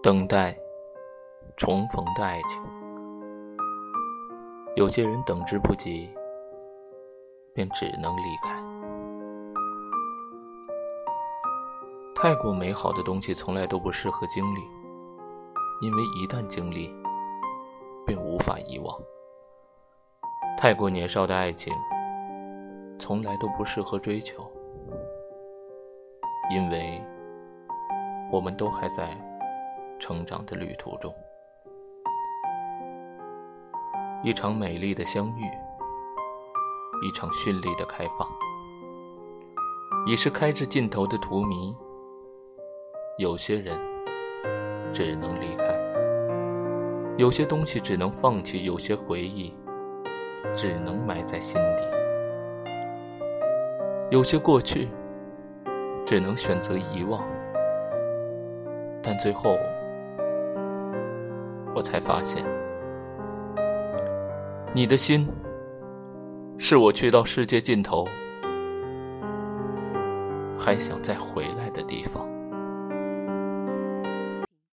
等待重逢的爱情，有些人等之不及，便只能离开。太过美好的东西从来都不适合经历，因为一旦经历，便无法遗忘。太过年少的爱情，从来都不适合追求，因为我们都还在成长的旅途中。一场美丽的相遇，一场绚丽的开放，已是开至尽头的荼蘼。有些人只能离开，有些东西只能放弃，有些回忆只能埋在心底，有些过去只能选择遗忘。但最后，我才发现，你的心是我去到世界尽头还想再回来的地方。